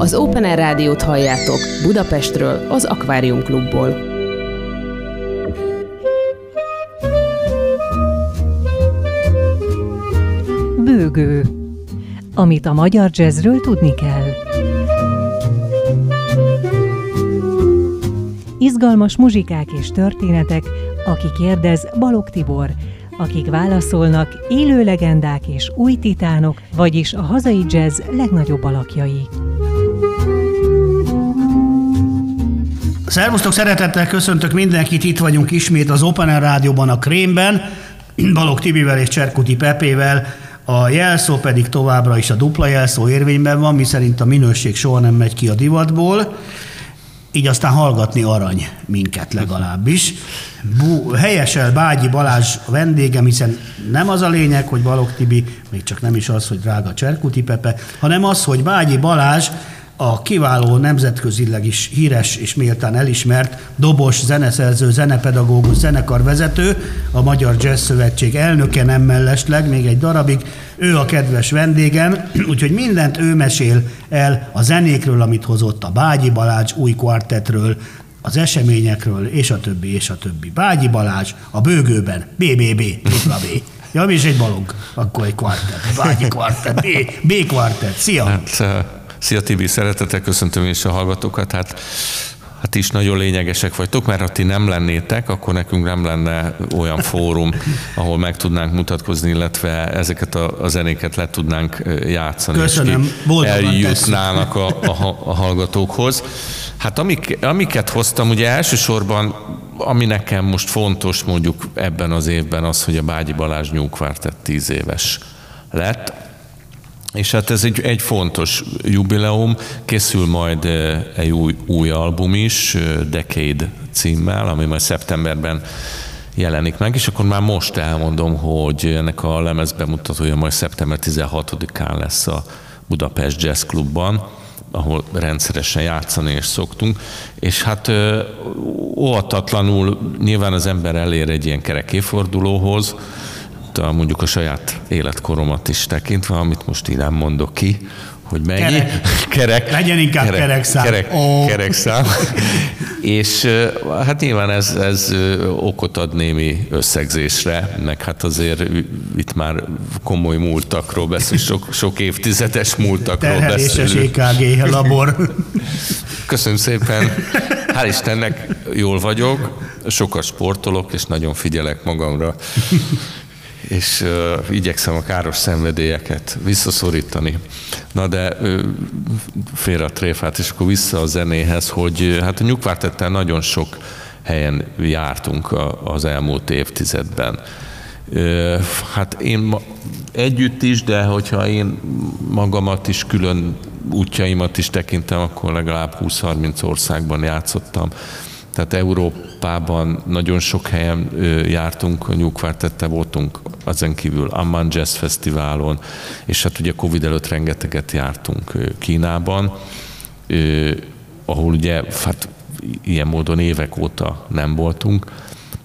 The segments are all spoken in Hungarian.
Az Open Air Rádiót halljátok Budapestről, az Akvárium Klubból. Bőgő. Amit a magyar jazzről tudni kell. Izgalmas muzsikák és történetek, aki kérdez Balog Tibor, akik válaszolnak élő legendák és új titánok, vagyis a hazai jazz legnagyobb alakjai. Szervusztok, szeretettel köszöntök mindenkit, itt vagyunk ismét az Open Air Rádióban a Krémben, Balog Tibivel és Cserkuti Pepével, a jelszó pedig továbbra is a dupla jelszó érvényben van, miszerint a minőség soha nem megy ki a divatból így aztán hallgatni arany minket legalábbis. Bú, helyesel Bágyi Balázs a vendégem, hiszen nem az a lényeg, hogy Balog Tibi, még csak nem is az, hogy drága Cserkuti Pepe, hanem az, hogy Bágyi Balázs a kiváló nemzetközileg is híres és méltán elismert dobos, zeneszerző, zenepedagógus, zenekarvezető, a Magyar Jazz Szövetség elnöke nem mellesleg, még egy darabig. Ő a kedves vendégem, úgyhogy mindent ő mesél el a zenékről, amit hozott a Bágyi Balázs új kvartetről, az eseményekről, és a többi, és a többi. Bágyi Balázs a bőgőben, BBB, B. Ja, és egy balog, akkor egy kvartett, Bágyi kvartett, B, B kvartett. Szia! Hát, Szia Tibi, szeretettel köszöntöm is a hallgatókat. Hát hát is nagyon lényegesek vagytok, mert ha ti nem lennétek, akkor nekünk nem lenne olyan fórum, ahol meg tudnánk mutatkozni, illetve ezeket a, a zenéket le tudnánk játszani. Köszönöm, és eljutnának a, a, a hallgatókhoz. Hát amik, amiket hoztam, ugye elsősorban, ami nekem most fontos mondjuk ebben az évben az, hogy a Bágyi Balázs nyúkvártett tíz éves lett. És hát ez egy, egy fontos jubileum, készül majd egy új, új album is, Decade címmel, ami majd szeptemberben jelenik meg, és akkor már most elmondom, hogy ennek a lemez bemutatója majd szeptember 16-án lesz a Budapest Jazz Clubban, ahol rendszeresen játszani is szoktunk, és hát eh, óvatatlanul nyilván az ember elér egy ilyen kerek évfordulóhoz, a, mondjuk a saját életkoromat is tekintve, amit most így nem mondok ki, hogy mennyi. Kerek. kerek Legyen inkább kerek, kerekszám. Kerek, oh. kerekszám. és hát nyilván ez, ez okot ad némi összegzésre, meg hát azért itt már komoly múltakról beszélünk, sok, sok évtizedes múltakról beszélünk. EKG labor. Köszönöm szépen. Hál' Istennek jól vagyok, sokat sportolok, és nagyon figyelek magamra és uh, igyekszem a káros szenvedélyeket visszaszorítani. Na de uh, félre a tréfát, és akkor vissza a zenéhez, hogy hát a nyugvártettel nagyon sok helyen jártunk a, az elmúlt évtizedben. Uh, hát én ma, együtt is, de hogyha én magamat is külön útjaimat is tekintem, akkor legalább 20-30 országban játszottam tehát Európában nagyon sok helyen jártunk, nyugvártette voltunk, ezen kívül Amman Jazz Fesztiválon, és hát ugye Covid előtt rengeteget jártunk Kínában, ahol ugye hát ilyen módon évek óta nem voltunk,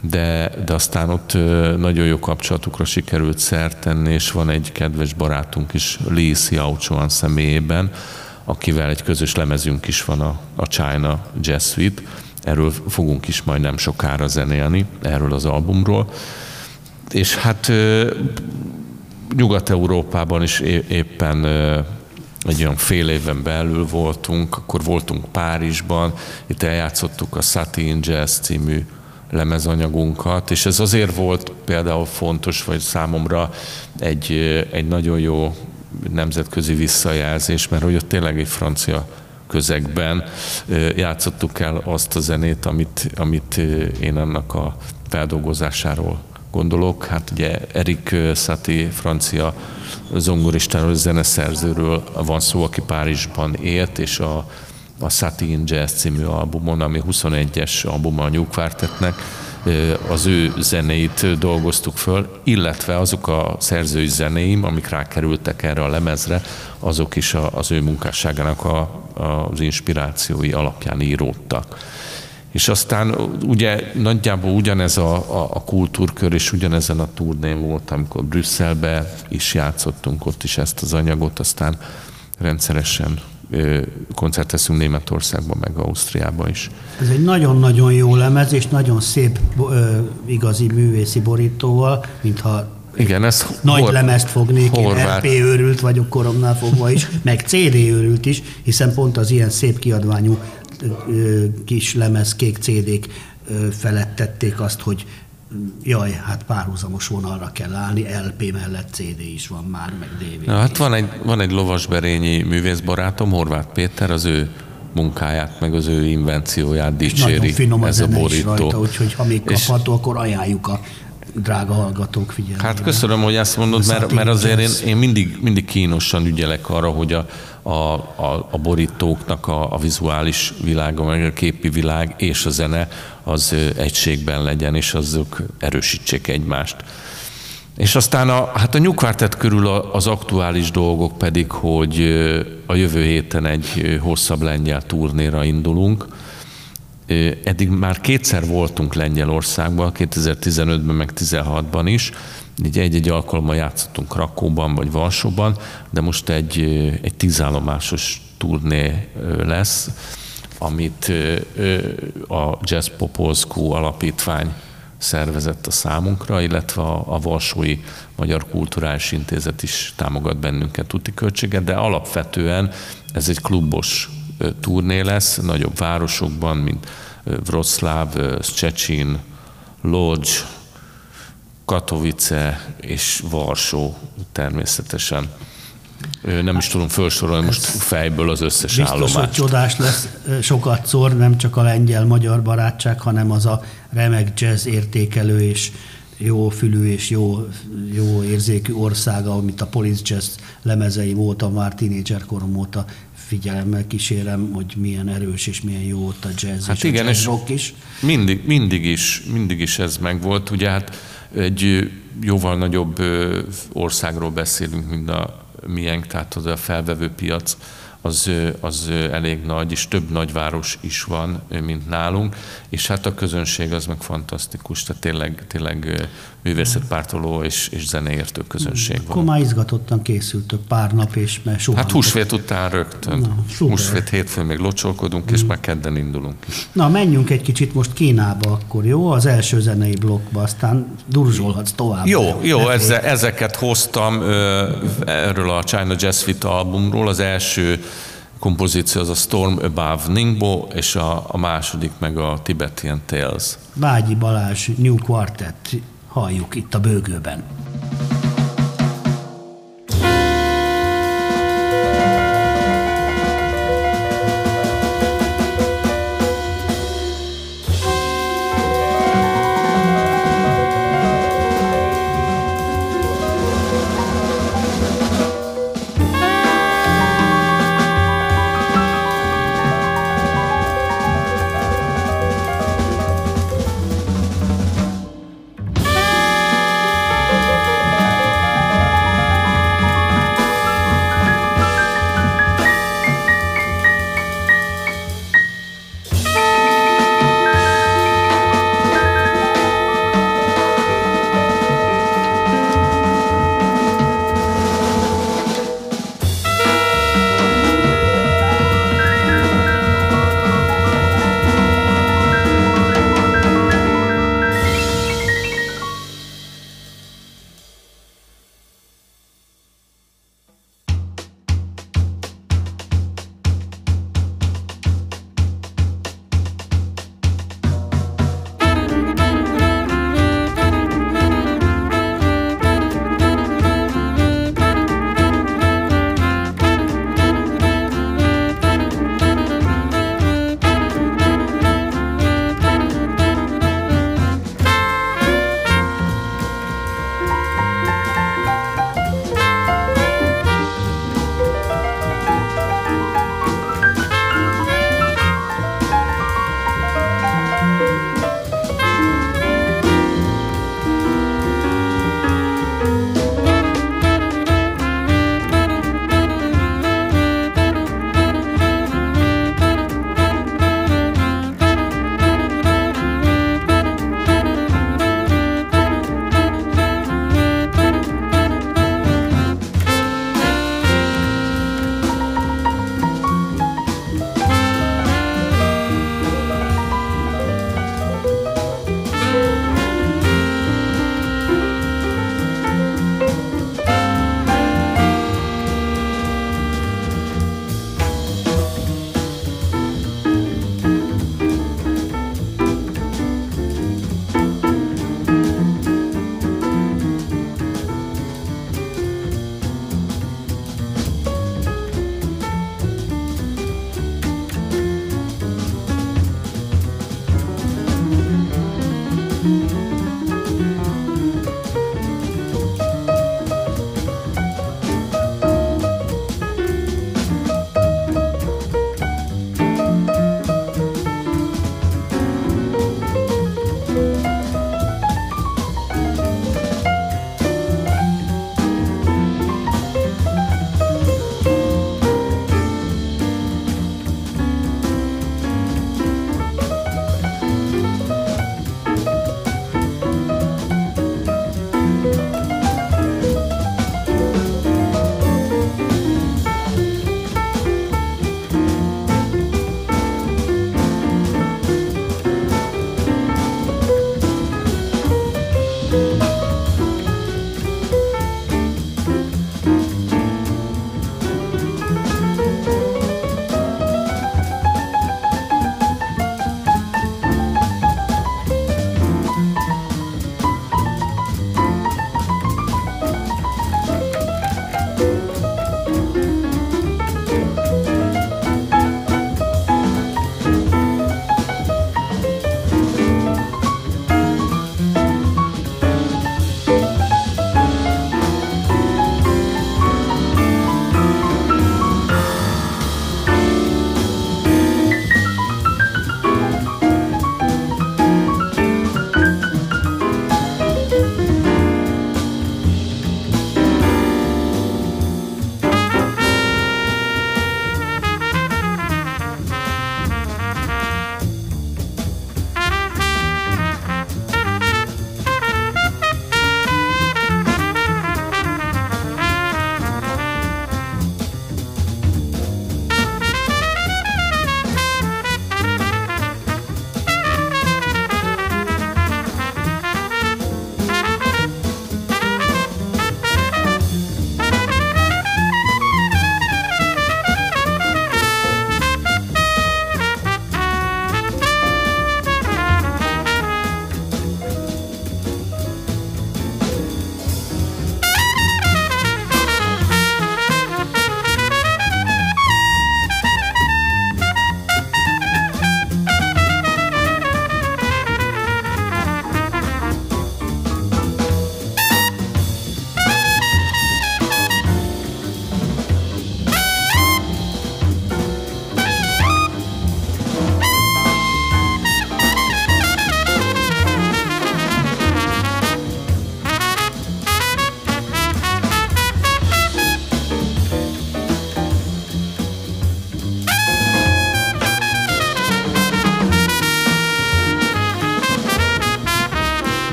de, de aztán ott nagyon jó kapcsolatukra sikerült szert tenni, és van egy kedves barátunk is, Lee Xiaochuan személyében, akivel egy közös lemezünk is van a, a China Jazz Suite, Erről fogunk is majd nem sokára zenélni, erről az albumról. És hát Nyugat-Európában is éppen egy olyan fél éven belül voltunk, akkor voltunk Párizsban, itt eljátszottuk a Satin Jazz című lemezanyagunkat, és ez azért volt például fontos, vagy számomra egy, egy nagyon jó nemzetközi visszajelzés, mert hogy ott tényleg egy francia közegben játszottuk el azt a zenét, amit, amit én annak a feldolgozásáról gondolok. Hát ugye Erik Satie, francia zongoristáról, zeneszerzőről van szó, aki Párizsban élt, és a, a Satin Jazz című albumon, ami 21-es albuma a New Quartetnek, az ő zenéit dolgoztuk föl, illetve azok a szerzői zenéim, amik rákerültek erre a lemezre, azok is az ő munkásságának a, az inspirációi alapján íródtak. És aztán ugye nagyjából ugyanez a, a, a kultúrkör és ugyanezen a turnén volt, amikor Brüsszelbe is játszottunk, ott is ezt az anyagot, aztán rendszeresen koncerteszünk Németországban, meg Ausztriában is. Ez egy nagyon-nagyon jó lemez, és nagyon szép igazi művészi borítóval, mintha igen, ez nagy hor, lemezt fognék, horvát. én RP őrült vagyok koromnál fogva is, meg CD őrült is, hiszen pont az ilyen szép kiadványú kis lemez, kék CD-k felettették azt, hogy jaj, hát párhuzamos vonalra kell állni, LP mellett CD is van már, meg DVD. Na, hát van egy, van egy lovasberényi művészbarátom, Horváth Péter, az ő munkáját, meg az ő invencióját dicséri. Nagyon finom ez a, a borító. Rajta, úgyhogy ha még kapható, akkor ajánljuk a drága hallgatók figyelmére. Hát köszönöm, hogy ezt mondod, mert, mert azért én, én mindig, mindig kínosan ügyelek arra, hogy a, a, a, a borítóknak a, a vizuális világa, meg a képi világ és a zene az egységben legyen, és azok erősítsék egymást. És aztán a, hát a nyugvártett körül az aktuális dolgok pedig, hogy a jövő héten egy hosszabb lengyel turnéra indulunk, Eddig már kétszer voltunk Lengyelországban, 2015-ben, meg 2016-ban is, így egy-egy alkalommal játszottunk Krakóban vagy Varsóban, de most egy, egy tízállomásos turné lesz, amit a Jazz Popolszkó alapítvány szervezett a számunkra, illetve a, Varsói Magyar Kulturális Intézet is támogat bennünket tuti költséget, de alapvetően ez egy klubos turné lesz, nagyobb városokban, mint Wroclaw, Szczecin, Lodz, Katowice és Varsó természetesen. Nem is tudom felsorolni most fejből az összes biztos, állomást. Biztos, hogy csodás lesz sokat szor, nem csak a lengyel-magyar barátság, hanem az a remek jazz értékelő és jó fülű és jó, jó érzékű országa, amit a Police Jazz lemezei óta, már tínédzser korom óta figyelemmel kísérem, hogy milyen erős és milyen jó ott a jazz hát és igen, a jazz rock is. Mindig, mindig is, mindig is ez megvolt. Ugye hát egy jóval nagyobb országról beszélünk, mint a miénk, tehát az a felvevő piac az, az elég nagy, és több nagyváros is van, mint nálunk, és hát a közönség az meg fantasztikus, tehát tényleg, tényleg művészetpártoló és, és zeneértő közönség van. Akkor már izgatottan készültök pár nap, és mert soha. Hát húsvét után rögtön. Na, húsvét hétfőn még locsolkodunk, mm. és már kedden indulunk is. Na, menjünk egy kicsit most Kínába akkor, jó? Az első zenei blokkba, aztán durzsolhatsz tovább. Jó, jó, ezzel, ezeket hoztam erről a China Jazz Fit albumról. Az első kompozíció az a Storm Above Ningbo, és a, a második meg a Tibetan Tales. Vágyi Balázs New Quartet halljuk itt a bőgőben.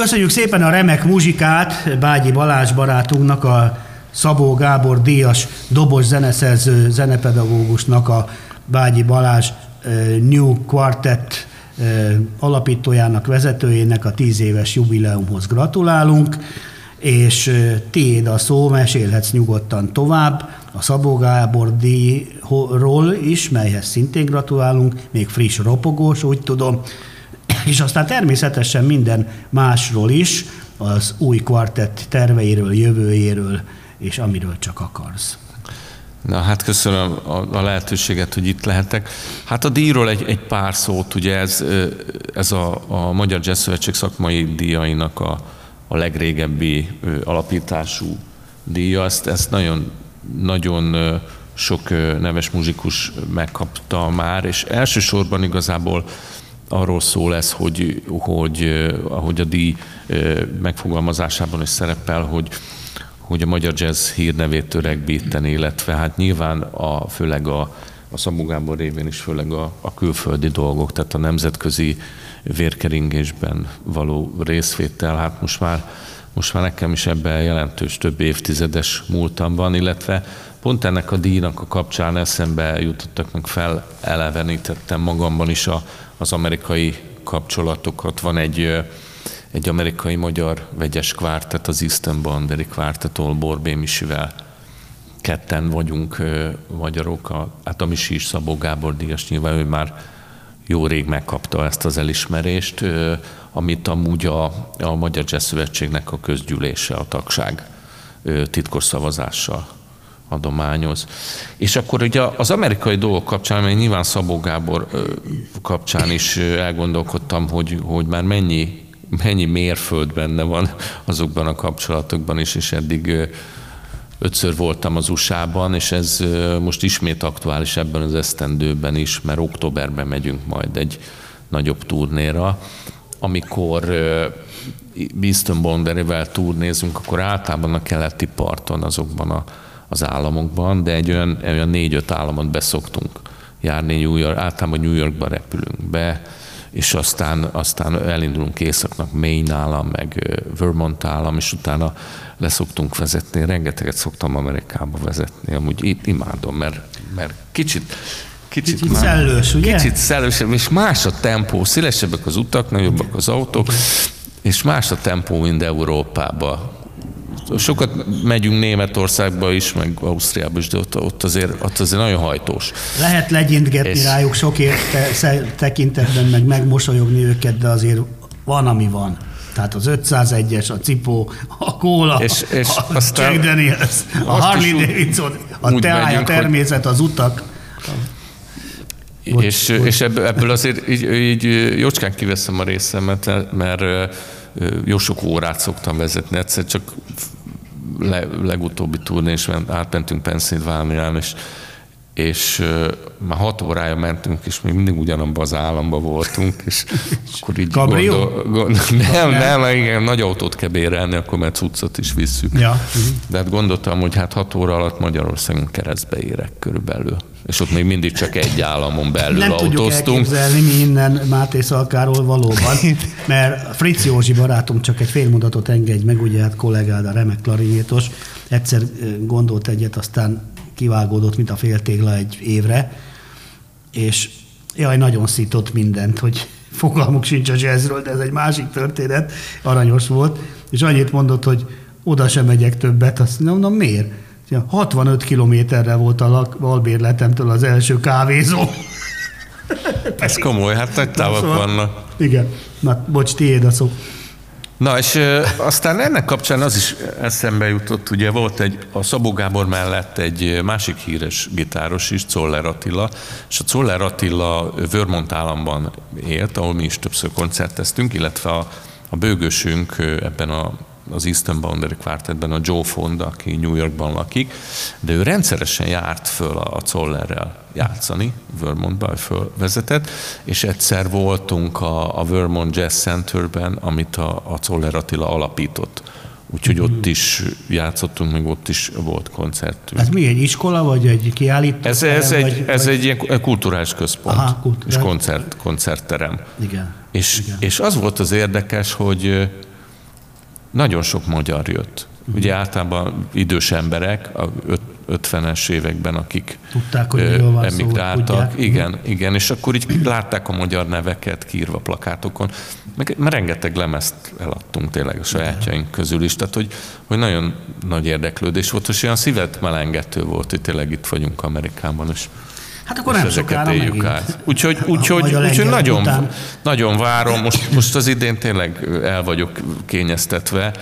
Köszönjük szépen a remek muzsikát Bágyi Balázs barátunknak, a Szabó Gábor díjas dobos zeneszerző zenepedagógusnak, a Bágyi Balázs New Quartet alapítójának, vezetőjének a tíz éves jubileumhoz gratulálunk, és tiéd a szó, mesélhetsz nyugodtan tovább. A Szabó Gábor díjról is, melyhez szintén gratulálunk, még friss ropogós, úgy tudom, és aztán természetesen minden másról is, az új kvartett terveiről, jövőjéről, és amiről csak akarsz. Na hát köszönöm a, a lehetőséget, hogy itt lehetek. Hát a díjról egy, egy pár szót, ugye ez, ez a, a Magyar Jazz szakmai díjainak a, a legrégebbi alapítású díja, ezt, ezt nagyon, nagyon sok neves muzsikus megkapta már, és elsősorban igazából arról szól ez, hogy, hogy ahogy a díj megfogalmazásában is szerepel, hogy, hogy a magyar jazz hírnevét töregbíteni, illetve hát nyilván a, főleg a, a Szabó Gábor révén is főleg a, a külföldi dolgok, tehát a nemzetközi vérkeringésben való részvétel, hát most már, most már nekem is ebben jelentős több évtizedes múltam van, illetve pont ennek a díjnak a kapcsán eszembe jutottak meg fel, elevenítettem magamban is a, az amerikai kapcsolatokat. Van egy, egy amerikai-magyar vegyes kvártet, az Eastern Banderi kvártetól Borbé Misivel. Ketten vagyunk magyarok, a, hát a Misi is Szabó Gábor Díjas, nyilván ő már jó rég megkapta ezt az elismerést, amit amúgy a, a Magyar Jazz Szövetségnek a közgyűlése, a tagság titkos szavazással adományoz. És akkor ugye az amerikai dolgok kapcsán, mert nyilván Szabó Gábor kapcsán is elgondolkodtam, hogy, hogy már mennyi, mennyi mérföld benne van azokban a kapcsolatokban is, és eddig ötször voltam az USA-ban, és ez most ismét aktuális ebben az esztendőben is, mert októberben megyünk majd egy nagyobb turnéra, amikor Beaston Bonderével turnézünk, akkor általában a keleti parton azokban a az államokban, de egy olyan, olyan négy-öt államot beszoktunk járni New York, általában New Yorkba repülünk be, és aztán, aztán elindulunk északnak, Maine állam, meg Vermont állam, és utána leszoktunk vezetni. Rengeteget szoktam Amerikába vezetni, amúgy itt imádom, mert, mert kicsit, Kicsit, kicsit már, szellős, ugye? Kicsit szellős, és más a tempó, szélesebbek az utak, nagyobbak az autók, és más a tempó, mint Európában sokat megyünk Németországba is, meg Ausztriába is, de ott, ott, azért, ott azért nagyon hajtós. Lehet legyintgetni és... rájuk sok érte, tekintetben, meg megmosolyogni őket, de azért van, ami van. Tehát az 501-es, a Cipó, a Kóla, és, és a aztán Jack Daniels, a Harley Davidson, a teája, a természet, az utak. és, és ebből, ebből azért így, így jócskán kiveszem a részemet, mert jó sok órát szoktam vezetni, egyszer csak le, legutóbbi turné, és átmentünk Pennsylvania-n, és és már hat órája mentünk, és még mindig ugyanabban az államba voltunk, és akkor így gondol, gondol, nem, nem, nem, igen, nagy autót kell bérelni, akkor mert cuccot is visszük. Ja. De hát gondoltam, hogy hát hat óra alatt Magyarországon keresztbe érek körülbelül. És ott még mindig csak egy államon belül nem autóztunk. Nem tudjuk mi innen Máté Szalkáról valóban, mert Fritz Józsi barátom csak egy fél mondatot engedj meg, ugye hát kollégád a remek klarinétos, egyszer gondolt egyet, aztán kivágódott, mint a féltégla egy évre, és jaj, nagyon szított mindent, hogy fogalmuk sincs a jazzről, de ez egy másik történet, aranyos volt, és annyit mondott, hogy oda sem megyek többet, azt mondom, miért? 65 kilométerre volt a albérletemtől az első kávézó. Ez komoly, hát nagy távok szóval, vannak. Igen. Na, bocs, tiéd a szó. Na, és ö, aztán ennek kapcsán az is eszembe jutott, ugye volt egy, a Szabó Gábor mellett egy másik híres gitáros is, Czoller Attila, és a Czoller Attila Vermont államban élt, ahol mi is többször koncerteztünk, illetve a, a bőgősünk ebben a az Eastern Boundary Quartetben a Joe Fonda, aki New Yorkban lakik, de ő rendszeresen járt föl a Zollerrel játszani, Vermontba fölvezetett, és egyszer voltunk a, a Vermont Jazz Centerben, amit a, a Zoller Attila alapított. Úgyhogy mm-hmm. ott is játszottunk, meg ott is volt koncertünk. Ez mi, egy iskola, vagy egy kiállító? Ez, ez, vagy, egy, ez vagy... egy ilyen kulturális központ, Aha, kulturális. és koncert, koncertterem. Igen. És, Igen. és az volt az érdekes, hogy nagyon sok magyar jött. Ugye általában idős emberek, a 50-es években, akik Tudták, hogy emigráltak. Szó, igen, igen, és akkor így látták a magyar neveket kiírva plakátokon. Meg, mert rengeteg lemezt eladtunk tényleg a sajátjaink közül is, tehát hogy, hogy nagyon nagy érdeklődés volt, és olyan szívet melengető volt, hogy tényleg itt vagyunk Amerikában, és Hát akkor nem sokára megint. át. Úgyhogy, úgyhogy, úgyhogy nagyon, nagyon várom, most, most az idén tényleg el vagyok kényeztetve,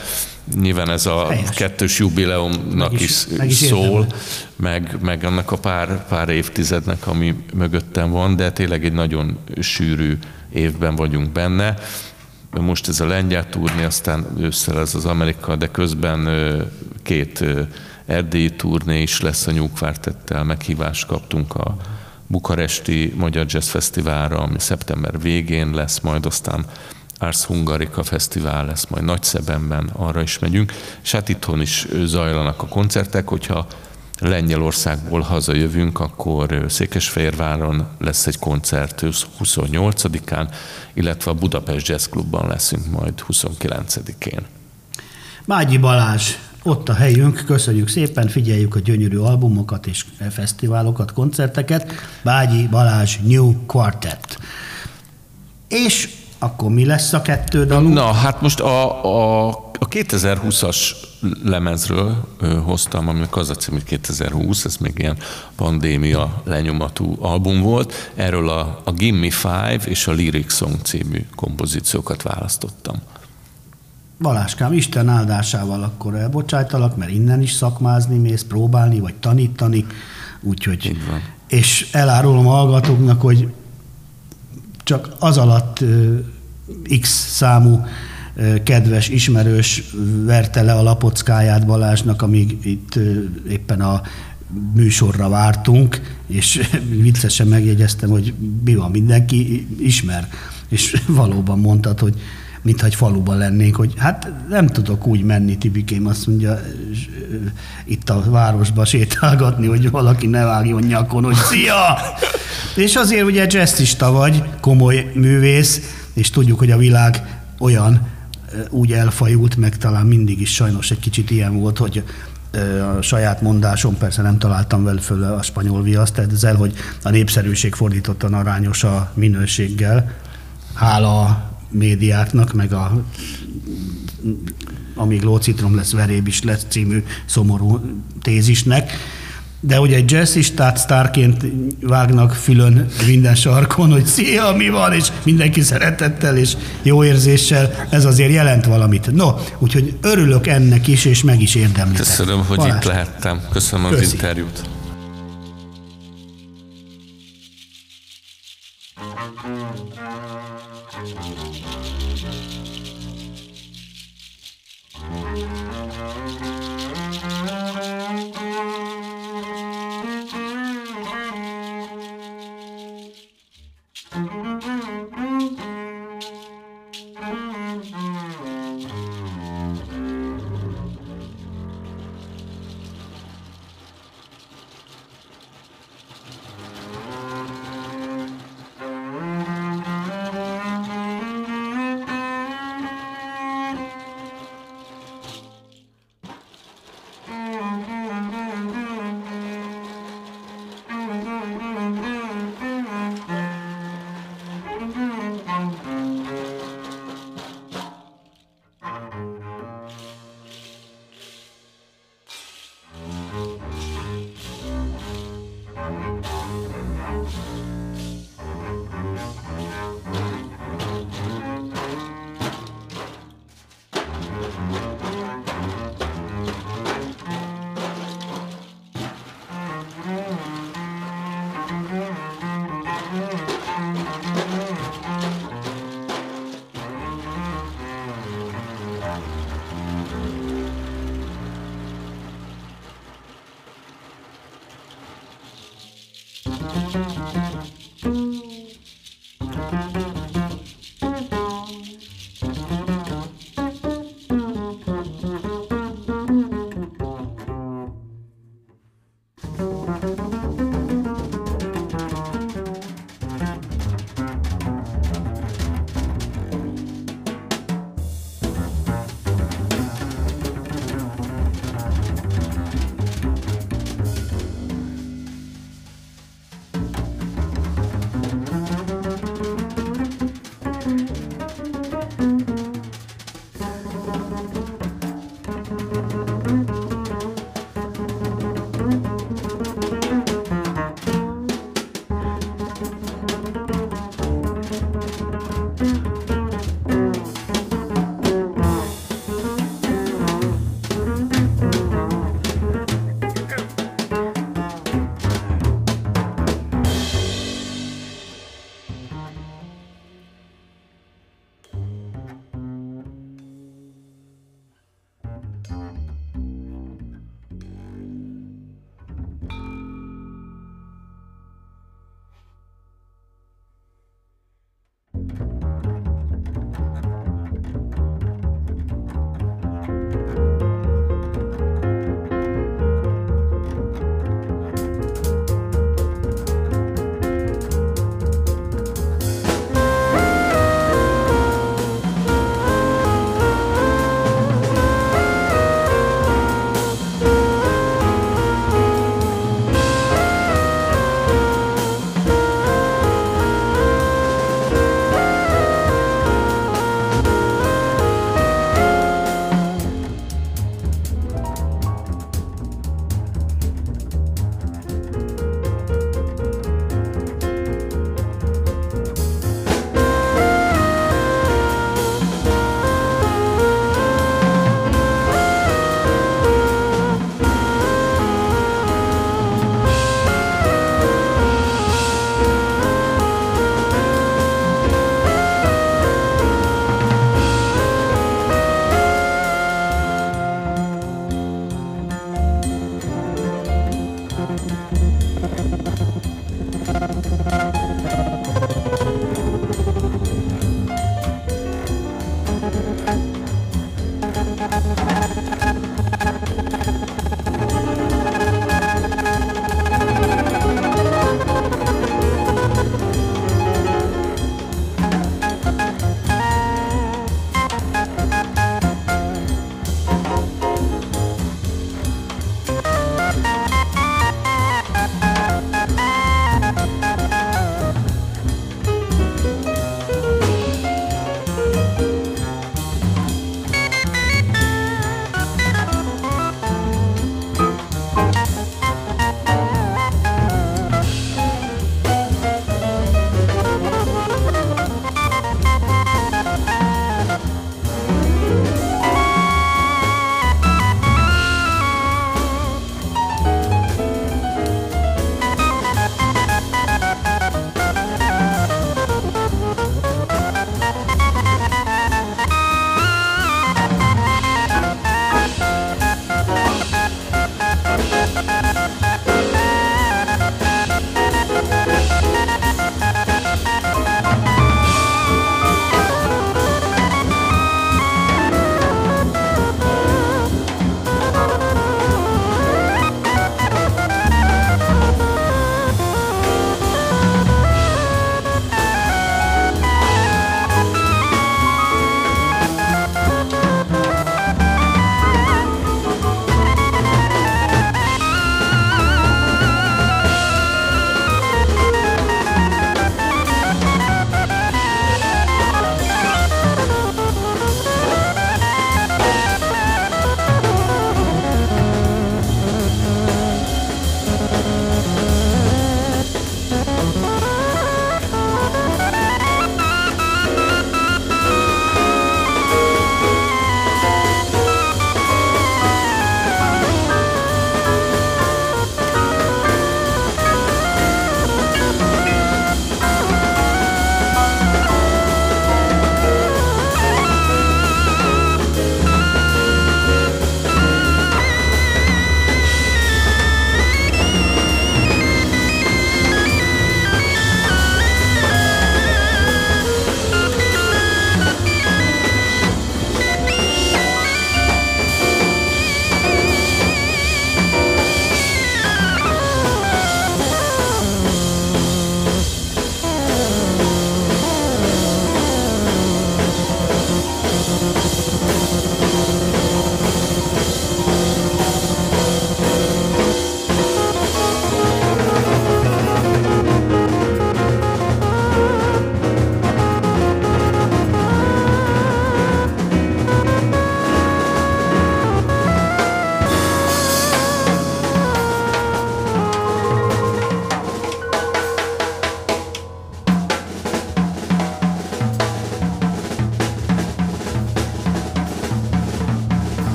nyilván ez a Helyes. kettős jubileumnak meg is, is, meg is szól, meg, meg annak a pár, pár évtizednek, ami mögöttem van, de tényleg egy nagyon sűrű évben vagyunk benne. Most ez a lengyel turné, aztán ősszel ez az Amerika, de közben két erdélyi turné is lesz a nyugvártettel, meghívást kaptunk a bukaresti Magyar Jazz Fesztiválra, ami szeptember végén lesz, majd aztán Ars Hungarica Fesztivál lesz majd Nagyszebenben, arra is megyünk, és hát itthon is zajlanak a koncertek, hogyha Lengyelországból hazajövünk, akkor Székesfehérváron lesz egy koncert 28-án, illetve a Budapest Jazz Clubban leszünk majd 29-én. Mágyi Balázs, ott a helyünk, köszönjük szépen, figyeljük a gyönyörű albumokat és fesztiválokat, koncerteket. Bágyi Balázs New Quartet. És akkor mi lesz a kettő dalunk? Na, hát most a, a, a 2020-as lemezről hoztam, aminek az a cím, hogy 2020, ez még ilyen pandémia lenyomatú album volt. Erről a, a Gimme Five és a Lyric Song című kompozíciókat választottam. Baláskám, Isten áldásával akkor elbocsájtalak, mert innen is szakmázni mész, próbálni, vagy tanítani, úgyhogy... És elárulom a hallgatóknak, hogy csak az alatt X számú kedves ismerős verte le a lapockáját Balázsnak, amíg itt éppen a műsorra vártunk, és viccesen megjegyeztem, hogy mi van, mindenki ismer. És valóban mondtad, hogy mintha egy faluban lennénk, hogy hát nem tudok úgy menni, Tibikém azt mondja, itt a városba sétálgatni, hogy valaki ne vágjon nyakon, hogy szia! És azért ugye jazzista vagy, komoly művész, és tudjuk, hogy a világ olyan úgy elfajult, meg talán mindig is sajnos egy kicsit ilyen volt, hogy a saját mondásom, persze nem találtam vele föl a spanyol viaszt, ezzel, hogy a népszerűség fordítottan arányos a minőséggel. Hála médiáknak, meg a amíg lócitrom lesz, veréb is lesz című szomorú tézisnek. De ugye egy jazzistát sztárként vágnak fülön minden sarkon, hogy szia, mi van, és mindenki szeretettel és jó érzéssel, ez azért jelent valamit. No, úgyhogy örülök ennek is, és meg is érdemlitek. Köszönöm, hogy Balázs. itt lehettem. Köszönöm Köszi. az interjút.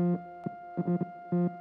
Thank you.